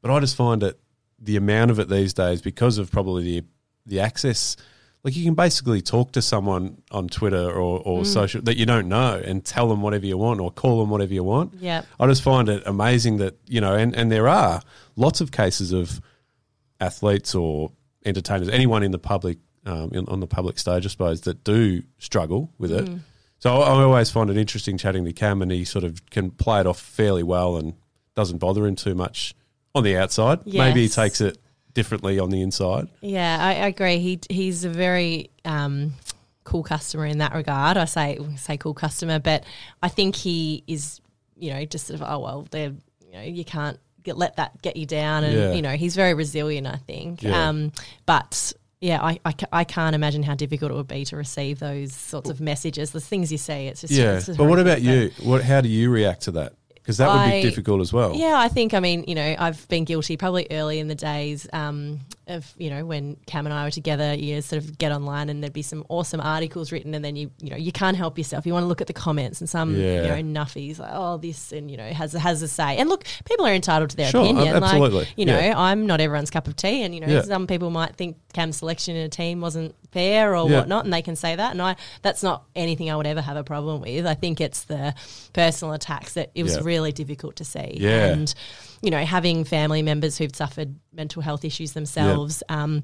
but I just find that the amount of it these days, because of probably the the access, like you can basically talk to someone on Twitter or, or social that you don't know and tell them whatever you want or call them whatever you want. yeah, I just find it amazing that you know, and and there are lots of cases of athletes or entertainers, anyone in the public um, in, on the public stage, I suppose, that do struggle with it. So I, always find it interesting chatting to Cam, and he sort of can play it off fairly well and doesn't bother him too much on the outside. Maybe he takes it differently on the inside. Yeah, I, I agree. He he's a very um, cool customer in that regard. I say say cool customer, but I think he is, you know, just sort of oh well, they're you know you can't get let that get you down, and Yeah. you know he's very resilient. I think, Yeah. um, but. Yeah, I, I, I can't imagine how difficult it would be to receive those sorts of messages. The things you see, it's just Yeah, it's just but what about you? What? How do you react to that? Because that would I- be difficult as well. Yeah, I think, I mean, you know, I've been guilty probably early in the days um, of, you know, when Cam and I were together, you sort of get online and there'd be some awesome articles written and then you, you know, you can't help yourself. You want to look at the comments and some, Yeah. you know, nuffies like, oh, this and, you know, has, has a say. And look, people are entitled to their Sure, opinion. absolutely, Like, you know, yeah. I'm not everyone's cup of tea and, you know, Yeah. some people might think Cam's selection in a team wasn't fair or whatnot and they can say that. And I, that's not anything I would ever have a problem with. I think it's the personal attacks that it was really difficult to see. Yeah. And, you know, having family members who've suffered mental health issues themselves um,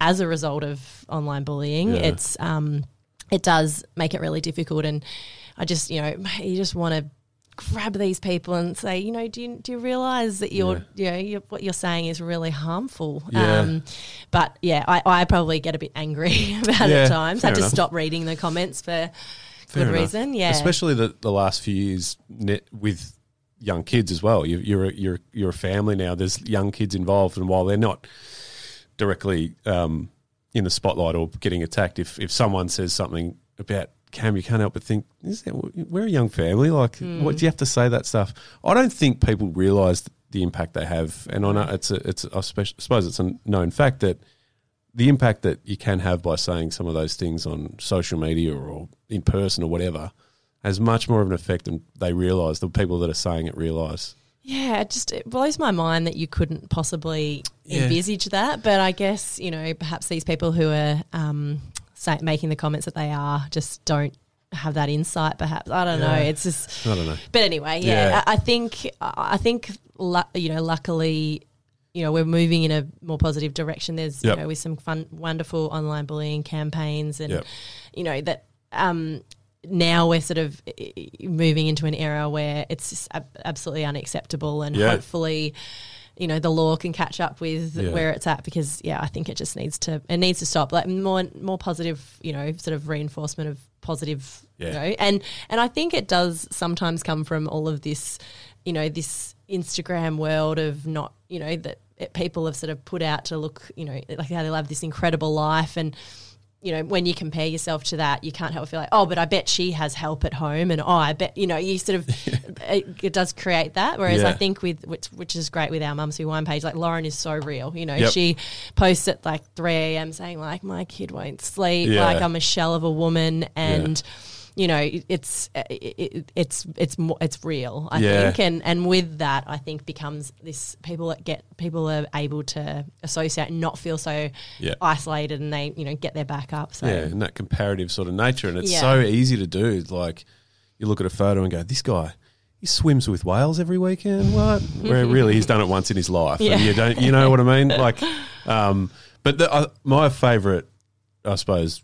as a result of online bullying, Yeah. it's um, it does make it really difficult. And I just, you know, you just want to grab these people and say, you know, do you, do you realize that you're, you know, you're, what you're saying is really harmful? Yeah. Um, but yeah, I, I probably get a bit angry about it Yeah, at times. I fair have to enough. stop reading the comments for Fair good enough. reason. Yeah. especially the, the last few years with young kids as well. You, you're a, you're you're a family now. There's young kids involved, and while they're not directly um, in the spotlight or getting attacked, if if someone says something about Cam, you can't help but think, Is that, we're a young family. Like, Hmm. what do you have to say that stuff? I don't think people realise the impact they have, and I know it's a, it's I suppose it's a known fact that the impact that you can have by saying some of those things on social media or in person or whatever has much more of an effect than they realise. The people that are saying it realise. Yeah, it just it blows my mind that you couldn't possibly Yeah. envisage that. But I guess you know perhaps these people who are um, say, making the comments that they are just don't have that insight. Perhaps I don't know. It's just. I don't know. But anyway, yeah, Yeah. I, I think I think you know luckily. You know, we're moving in a more positive direction. There's, Yep. you know, with some fun, wonderful online bullying campaigns, and Yep. you know that um, now we're sort of moving into an era where it's absolutely unacceptable, and Yeah. hopefully, you know, the law can catch up with Yeah. where it's at because yeah, I think it just needs to it needs to stop. Like more more positive, you know, sort of reinforcement of positive, you Yeah. know, and and I think it does sometimes come from all of this, you know, this Instagram world of not, you know, that it, people have sort of put out to look, you know, like how they live this incredible life and you know, when you compare yourself to that, you can't help but feel like, oh, but I bet she has help at home, and oh, I bet you know, you sort of it, uh, it does create that. Whereas Yeah. I think with which, which is great with our Mums Who Wine page, like Lauren is so real. You know, Yep. she posts at like three a.m. saying like, my kid won't sleep, Yeah. like I'm a shell of a woman, and you know, it's it, it, it's it's more, it's real. I Yeah. think, and and with that, I think becomes this people that get people are able to associate and not feel so Yeah. isolated, and they you know get their back up. So Yeah, and that comparative sort of nature, and it's Yeah. so easy to do. It's like you look at a photo and go, "This guy, he swims with whales every weekend." What? Where really he's done it once in his life, Yeah. and you don't, you know what I mean? Like, um, but the, uh, my favourite, I suppose,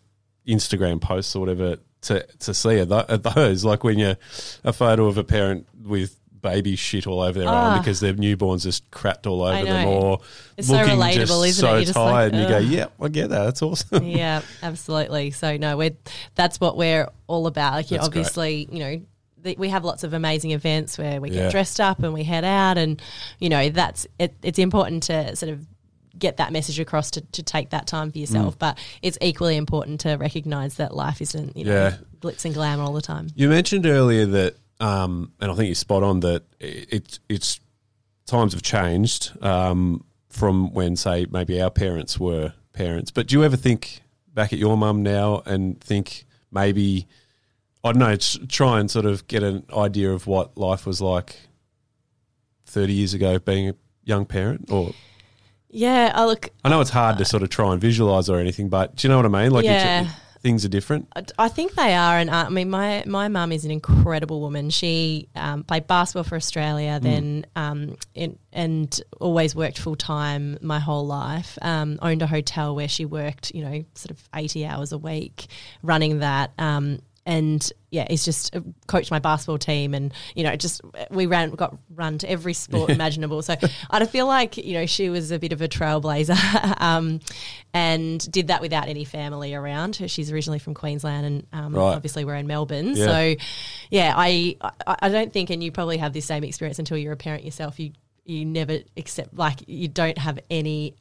Instagram posts or whatever to to see are, those like when you're a photo of a parent with. Baby shit all over their arm Ah. because their newborns just crapped all over them, or It's so relatable, just isn't it? so just like, and you go. "Yeah, I get that. That's awesome." yeah, absolutely. So no, we're that's what we're all about. Like, you That's great. obviously, you know. the- We have lots of amazing events where we Yeah. get dressed up and we head out, and you know that's it, it's important to sort of get that message across to, to take that time for Mm. yourself. But it's equally important to recognise that life isn't you know Yeah. glitz and glamour all the time. You mentioned earlier that, um, and I think you're spot on that it, it's it's times have changed um, from when, say, maybe our parents were parents. But do you ever think back at your mum now and think maybe I don't know, try and sort of get an idea of what life was like thirty years ago, being a young parent? Or Yeah, I look. I know it's hard to sort of try and visualize or anything, but do you know what I mean? Like, it's- Yeah. things are different. I- I think they are, and uh, I mean, my my mum is an incredible woman. She um, played basketball for Australia, then um, in, and always worked full time my whole life. Um, owned a hotel where she worked, you know, sort of eighty hours a week, running that. Um, and yeah, he's just uh, coached my basketball team, and you know, just we ran got run to every sport imaginable. So I feel like you know she was a bit of a trailblazer, um, and did that without any family around. She's originally from Queensland, and um, Right. obviously we're in Melbourne. Yeah. So yeah, I, I I don't think, and you probably have the same experience until you're a parent yourself. You you never accept like you don't have any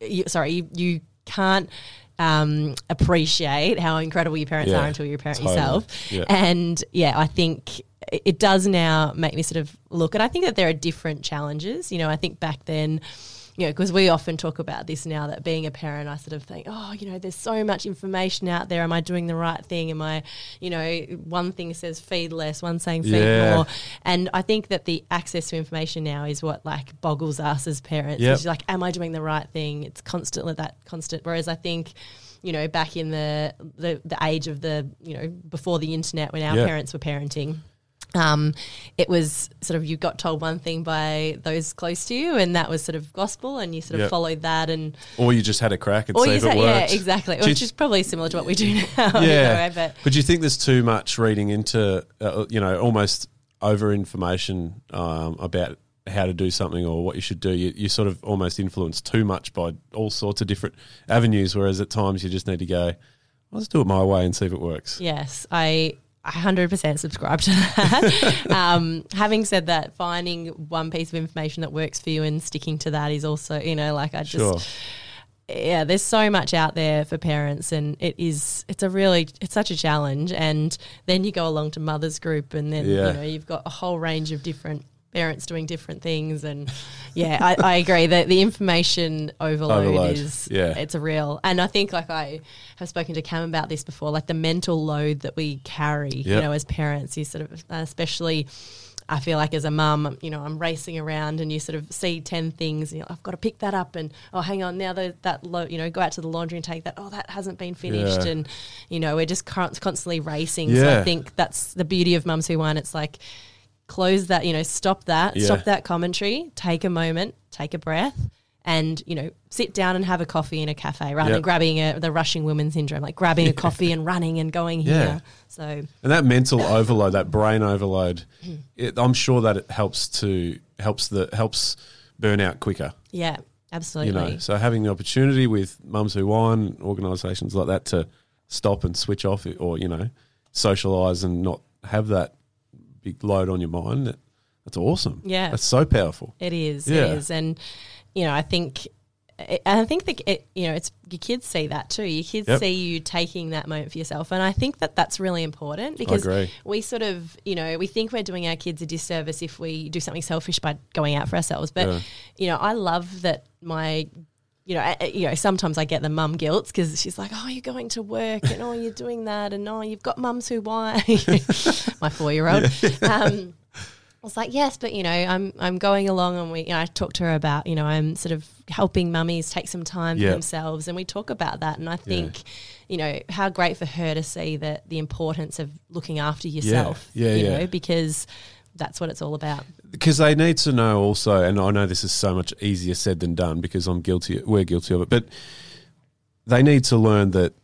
you, sorry, you, you can't um, appreciate how incredible your parents Yeah, are until you're a parent totally. yourself. Yeah. And yeah, I think it- it does now make me sort of look, and I think that there are different challenges. You know, I think back then. You know, because we often talk about this now that being a parent, I sort of think, oh, you know, there's so much information out there. Am I doing the right thing? Am I, you know, one thing says feed less, one saying feed Yeah. more. And I think that the access to information now is what like boggles us as parents. Yep. It's like, am I doing the right thing? It's constantly that constant. Whereas I think, you know, back in the the, the age of the, you know, before the internet when our Yeah. parents were parenting. Um, it was sort of you got told one thing by those close to you, and that was sort of gospel, and you sort of Yep. followed that, and Or you just had a crack and or see if it said, yeah, exactly, Do which is probably similar to what we do now. yeah. but But do you think there's too much reading into, uh, you know, almost over information um, about how to do something or what you should do? You, you sort of almost influenced too much by all sorts of different avenues, whereas at times you just need to go, let's do it my way and see if it works. Yes, I. I 100% subscribe to that. um, having said that, finding one piece of information that works for you and sticking to that is also, you know, like I just, Sure. yeah, there's so much out there for parents, and it is, it's a really, it's such a challenge. And then you go along to mothers group, and then Yeah. you know you've got a whole range of different parents doing different things, and yeah, I, I agree that the information overload, Overload, is, yeah. it's a real, and I think like I have spoken to Cam about this before, like the mental load that we carry, you know, as parents, you sort of, especially. I feel like as a mum, you know, I'm racing around and you sort of see 10 things and you're like, I've got to pick that up and, oh, hang on, now that, that lo- you know, go out to the laundry and take that, oh, that hasn't been finished. Yeah. And, you know, we're just constantly racing. So I think that's the beauty of Mums Who Wine. It's like, close that, you know, stop that, Yeah. stop that commentary, take a moment, take a breath. And you know, sit down and have a coffee in a cafe rather Yep. than grabbing a, the rushing woman syndrome, like grabbing a coffee and running and going here. So And that mental overload, that brain overload, it, I'm sure that it helps to helps the helps burn out quicker. yeah, absolutely. You know, so having the opportunity with Mums Who Wine, organisations like that to stop and switch off, or you know, socialise and not have that big load on your mind. That, that's awesome. Yeah. that's so powerful. It is. Yeah. It is. And you know, I think. I think that it, you know, it's your kids see that too. Your kids Yep. see you taking that moment for yourself, and I think that that's really important because we sort of, you know, we think we're doing our kids a disservice if we do something selfish by going out for ourselves. But Yeah. you know, I love that my you know, you know, sometimes I get the mum guilt because she's like, "Oh, you're going to work, and oh, you're doing that, and oh, you've got mums who why." My four year old. Um, I was like, "Yes, but you know, I'm I'm going along, and we, you know, I talked to her about, you know, I'm sort of helping mummies take some time Yeah. for themselves, and we talk about that, and I think. You know how great for her to see that the importance of looking after yourself. Yeah, you yeah. know, because that's what it's all about. because they need to know also, and I know this is so much easier said than done because I'm guilty. We're guilty of it, but they need to learn that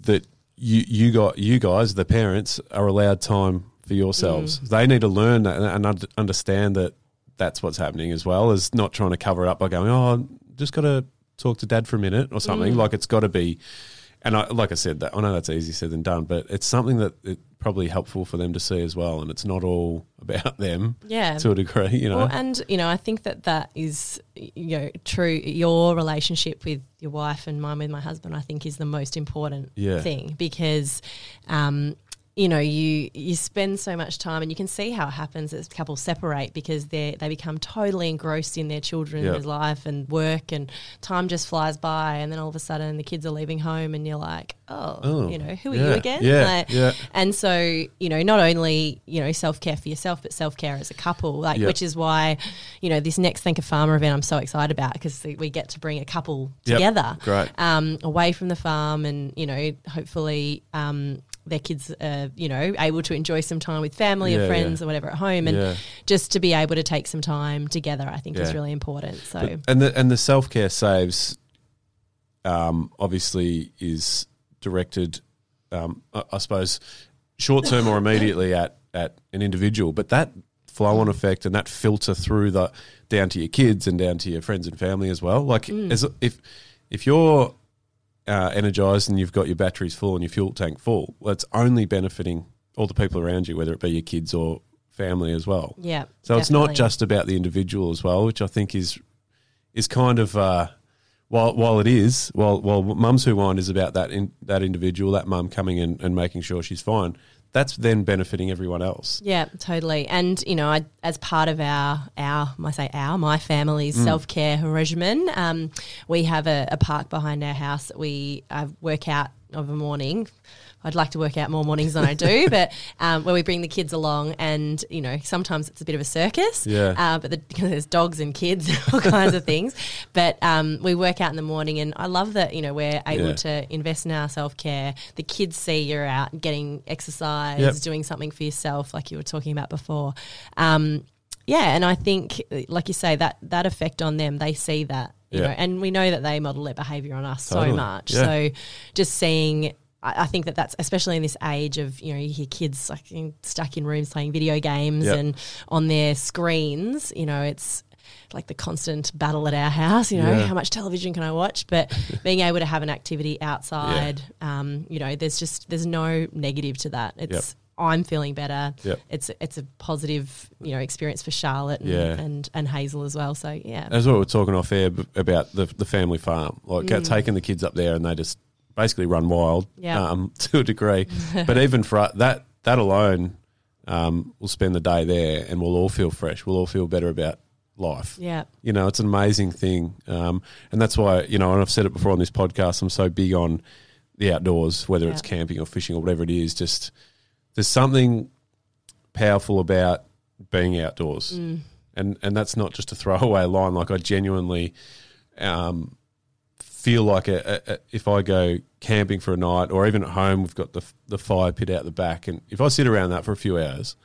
that you you got you guys, the parents, are allowed time for yourselves. Mm. They need to learn that and understand that that's what's happening as well as not trying to cover it up by going, oh, just got to talk to dad for a minute or something. Mm. Like it's got to be. And I, like I said, that I know that's easier said than done, but it's something that it's probably helpful for them to see as well. And it's not all about them Yeah. to a degree, you know. Well, and you know, I think that that is, you know, true. Your relationship with your wife and mine with my husband, I think, is the most important Yeah. thing because, um, you know, you you spend so much time, and you can see how it happens as couples separate because they they become totally engrossed in their children's Yep. life and work, and time just flies by, and then all of a sudden the kids are leaving home, and you're like, oh, Oh, you know, who are yeah, you again? yeah, Like, yeah. and so, you know, not only, you know, self care for yourself, but self care as a couple, like, Yep. which is why, you know, this next Thank a Farmer event I'm so excited about because we get to bring a couple Yep. together Great. um, away from the farm and, you know, hopefully um, their kids are, you know, able to enjoy some time with family Yeah, or friends yeah. or whatever at home. And Yeah. just to be able to take some time together, I think is really important. So, But- and the and the self care saves, um, obviously is directed, um, I, I suppose, short term or immediately at at an individual, but that flow on effect and that filter through the down to your kids and down to your friends and family as well. Like as if if you're uh, energized and you've got your batteries full and your fuel tank full, well, it's only benefiting all the people around you, whether it be your kids or family as well. yeah. So it's not just about the individual as well, which I think is is kind of uh, while while it is while while Mums Who Wine is about that in, that individual, that mum coming in and making sure she's fine. That's then benefiting everyone else. Yeah, totally. And you know, I, as part of our our I say our my family's self care regimen, um, we have a, a park behind our house that we uh, work out of a morning. I'd like to work out more mornings than I do, but um, where we bring the kids along, and you know, sometimes it's a bit of a circus. Yeah. Uh, but the, there's dogs and kids and all kinds of things. But um, we work out in the morning, and I love that you know we're able Yeah. to invest in our self care. The kids see you're out getting exercise, Yep. doing something for yourself, like you were talking about before. Um, yeah, and I think, like you say, that that effect on them, they see that, you Yeah. know, and we know that they model their behaviour on us Totally. so much. Yeah. So just seeing. I I think that that's especially in this age of you know you hear kids like stuck in rooms playing video games Yep. and on their screens. You know, it's like the constant battle at our house. You know, Yeah. how much television can I watch? But being able to have an activity outside, um, you know, there's just there's no negative to that. It's Yep. I'm feeling better. Yep. It's it's a positive you know experience for Charlotte and, Yeah. and and Hazel as well. So yeah, That's what we we're talking off air about the the family farm, like Mm. taking the kids up there and they just basically run wild Yeah. um, to a degree. but even for that that alone, um, we'll spend the day there and we'll all feel fresh. We'll all feel better about life. yeah, You know, it's an amazing thing. Um, and that's why, you know, and I've said it before on this podcast, I'm so big on the outdoors, whether it's camping or fishing or whatever it is. Just there's something powerful about being outdoors. Mm. And, and that's not just a throwaway line. Like, I genuinely um, feel like a, a, if I go camping for a night or even at home, we've got the, the fire pit out the back. And if I sit around that for a few hours,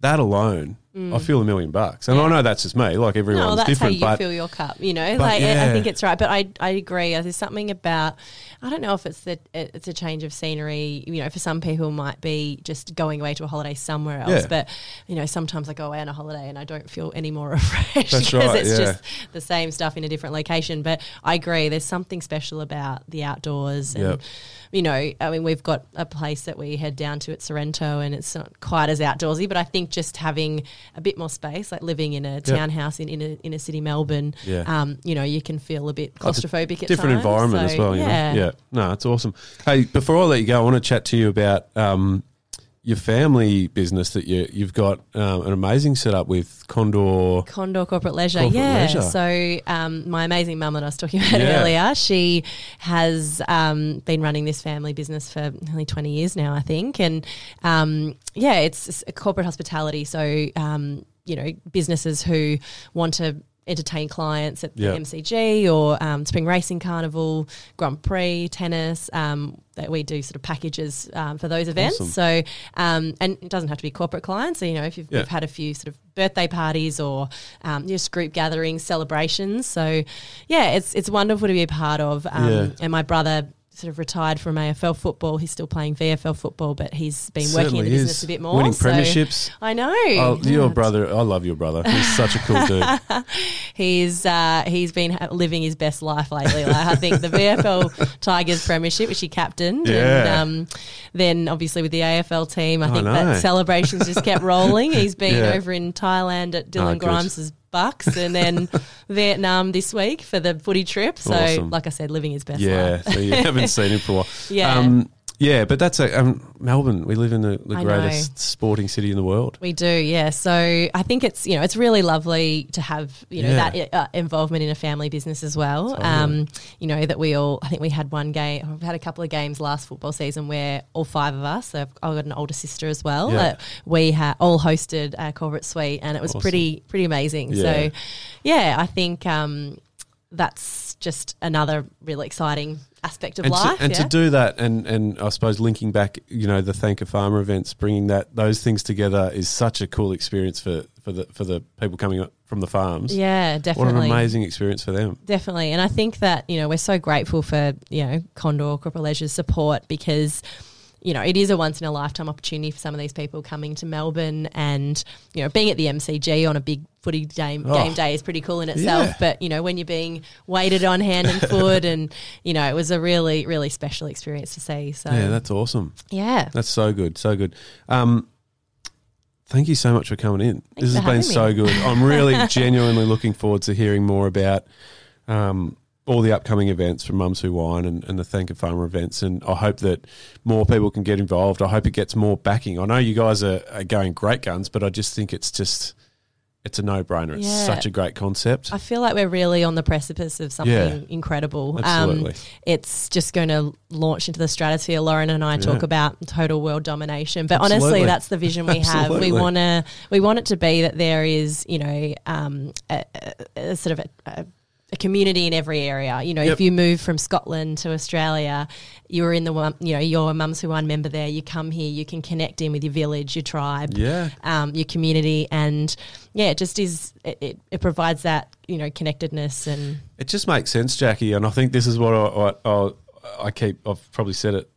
that alone, I feel a million bucks. And I know that's just me. Like everyone's Mm. no, that's different, how you but fill your cup. You know, like I- I think it's right. But I I agree. There's something about I don't know if it's that it's a change of scenery. You know, for some people it might be just going away to a holiday somewhere else. Yeah. But you know, sometimes I go away on a holiday and I don't feel any more refreshed because right, it's yeah. just the same stuff in a different location. But I agree. There's something special about the outdoors and. Yep. You know, I mean, we've got a place that we head down to at Sorrento, and it's not quite as outdoorsy. But I think just having a bit more space, like living in a townhouse in inner inner city Melbourne. Yeah. Um, you know, you can feel a bit a claustrophobic at different times, environment so, as well. You yeah. know? yeah. No, it's awesome. Hey, before I let you go, I want to chat to you about um, your family business that you you've got um, an amazing setup with Condor. Condor Corporate Leisure, Corporate yeah. Leisure. So, um, my amazing mum that I was talking about Yeah. earlier, she has um, been running this family business for nearly 20 years now, I think. And um, yeah, it's, it's a corporate hospitality. So, um, you know, businesses who want to entertain clients at the MCG or um, Spring Racing Carnival, Grand Prix, tennis. Um, that we do sort of packages um, for those events. Awesome. So, um, and it doesn't have to be corporate clients. So, you know, if you've, Yeah. you've had a few sort of birthday parties or um, just group gatherings, celebrations. So, yeah, it's it's wonderful to be a part of. Um, Yeah. And my brother sort of retired from AFL football. He's still playing VFL football, but he's been working in Certainly the business a bit more. winning so- premierships. I know. Oh, Yeah, your brother, I love your brother. He's such a cool dude. He's uh, he's been living his best life lately. Like, I think the VFL Tigers Premiership, which he captained, Yeah. and um, then obviously with the AFL team, I I think know. that celebrations just kept rolling. He's been Yeah. over in Thailand at Oh, Dylan good. Grimes's Bucks, and then Vietnam this week for the footy trip. So, Awesome. like I said, living his best yeah, life. so you haven't seen him for a while. Yeah. Um, yeah, but that's a um, Melbourne. We live in the, the I greatest sporting city in the world. We do, yeah. So I think it's you know it's really lovely to have you know Yeah. that uh, involvement in a family business as well. Totally. Um, you know that we all. I think we had one game. We've had a couple of games last football season where all five of us. So I've, I've got an older sister as well. Yeah. uh, we ha- all hosted a corporate suite, and it was Awesome. pretty pretty amazing. Yeah. So yeah, I think um, that's just another really exciting aspect of and life. to, and yeah. to do that, and and I suppose linking back, you know, the Thank a Farmer events, bringing that those things together is such a cool experience for for the for the people coming up from the farms. yeah, definitely. What an amazing experience for them. Definitely. And I think that, you know, we're so grateful for, you know, Condor Corporate Leisure's support because, you know, it is a once in a lifetime opportunity for some of these people coming to Melbourne and, you know, being at the MCG on a big footy game, Oh. game day is pretty cool in itself. Yeah. But, you know, when you're being waited on hand and foot and, you know, it was a really, really special experience to see. So, Yeah, that's awesome. yeah. That's so good, so good. Um, thank you so much for coming in. this has been having so good. I'm really genuinely looking forward to hearing more about um, all the upcoming events from Mums Who Wine and, and the Thank a Farmer events. And I hope that more people can get involved. I hope it gets more backing. I know you guys are, are going great guns, but I just think it's just it's a no brainer. It's Yeah. such a great concept. I feel like we're really on the precipice of something Yeah. incredible. Absolutely. Um, it's just going to launch into the stratosphere. Lauren and I talk about total world domination, but Absolutely. honestly, that's the vision we have. We want to, we want it to be that there is, you know, um, a, a, a sort of a, a community in every area. You know, Yep. if you move from Scotland to Australia, you're in the one, you know, you're a Mums Who Wine member there. You come here, you can connect in with your village, your tribe, yeah. um, your community, and yeah, it just is. It, it, it provides that you know connectedness and It just makes sense, Jacqui, and I think this is what I, I, I, I keep. I've probably said it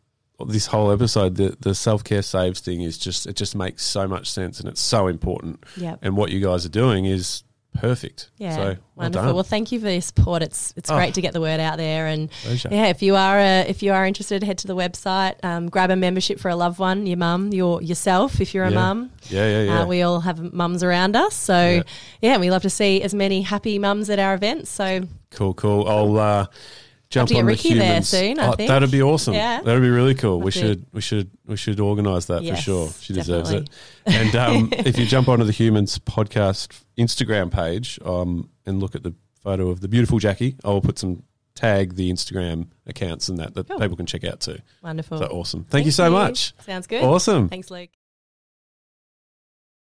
this whole episode. The the self care saves thing is just it just makes so much sense, and it's so important. yeah, And what you guys are doing is perfect. yeah, so well wonderful. done. Well, thank you for your support. It's it's Oh. great to get the word out there, and Pleasure. yeah, if you are uh, if you are interested, head to the website, um, grab a membership for a loved one, your mum, your yourself, if you're a Yeah. mum. Yeah, yeah, yeah. Uh, we all have mums around us, so Yeah. yeah. we love to see as many happy mums at our events. So cool, cool. I'll uh, jump on Ricky the there humans. soon, I Oh, think. That'd be awesome. Yeah. that'd be really cool. we That's it. should, we should, we should organise that for sure. She deserves it. And um, if you jump onto the Humans podcast Instagram page um, and look at the photo of the beautiful Jacqui, I'll put some tag the Instagram accounts and that that Cool. people can check out too. wonderful. So awesome. Thank, you so much. Sounds good. Awesome. Thanks, Luke.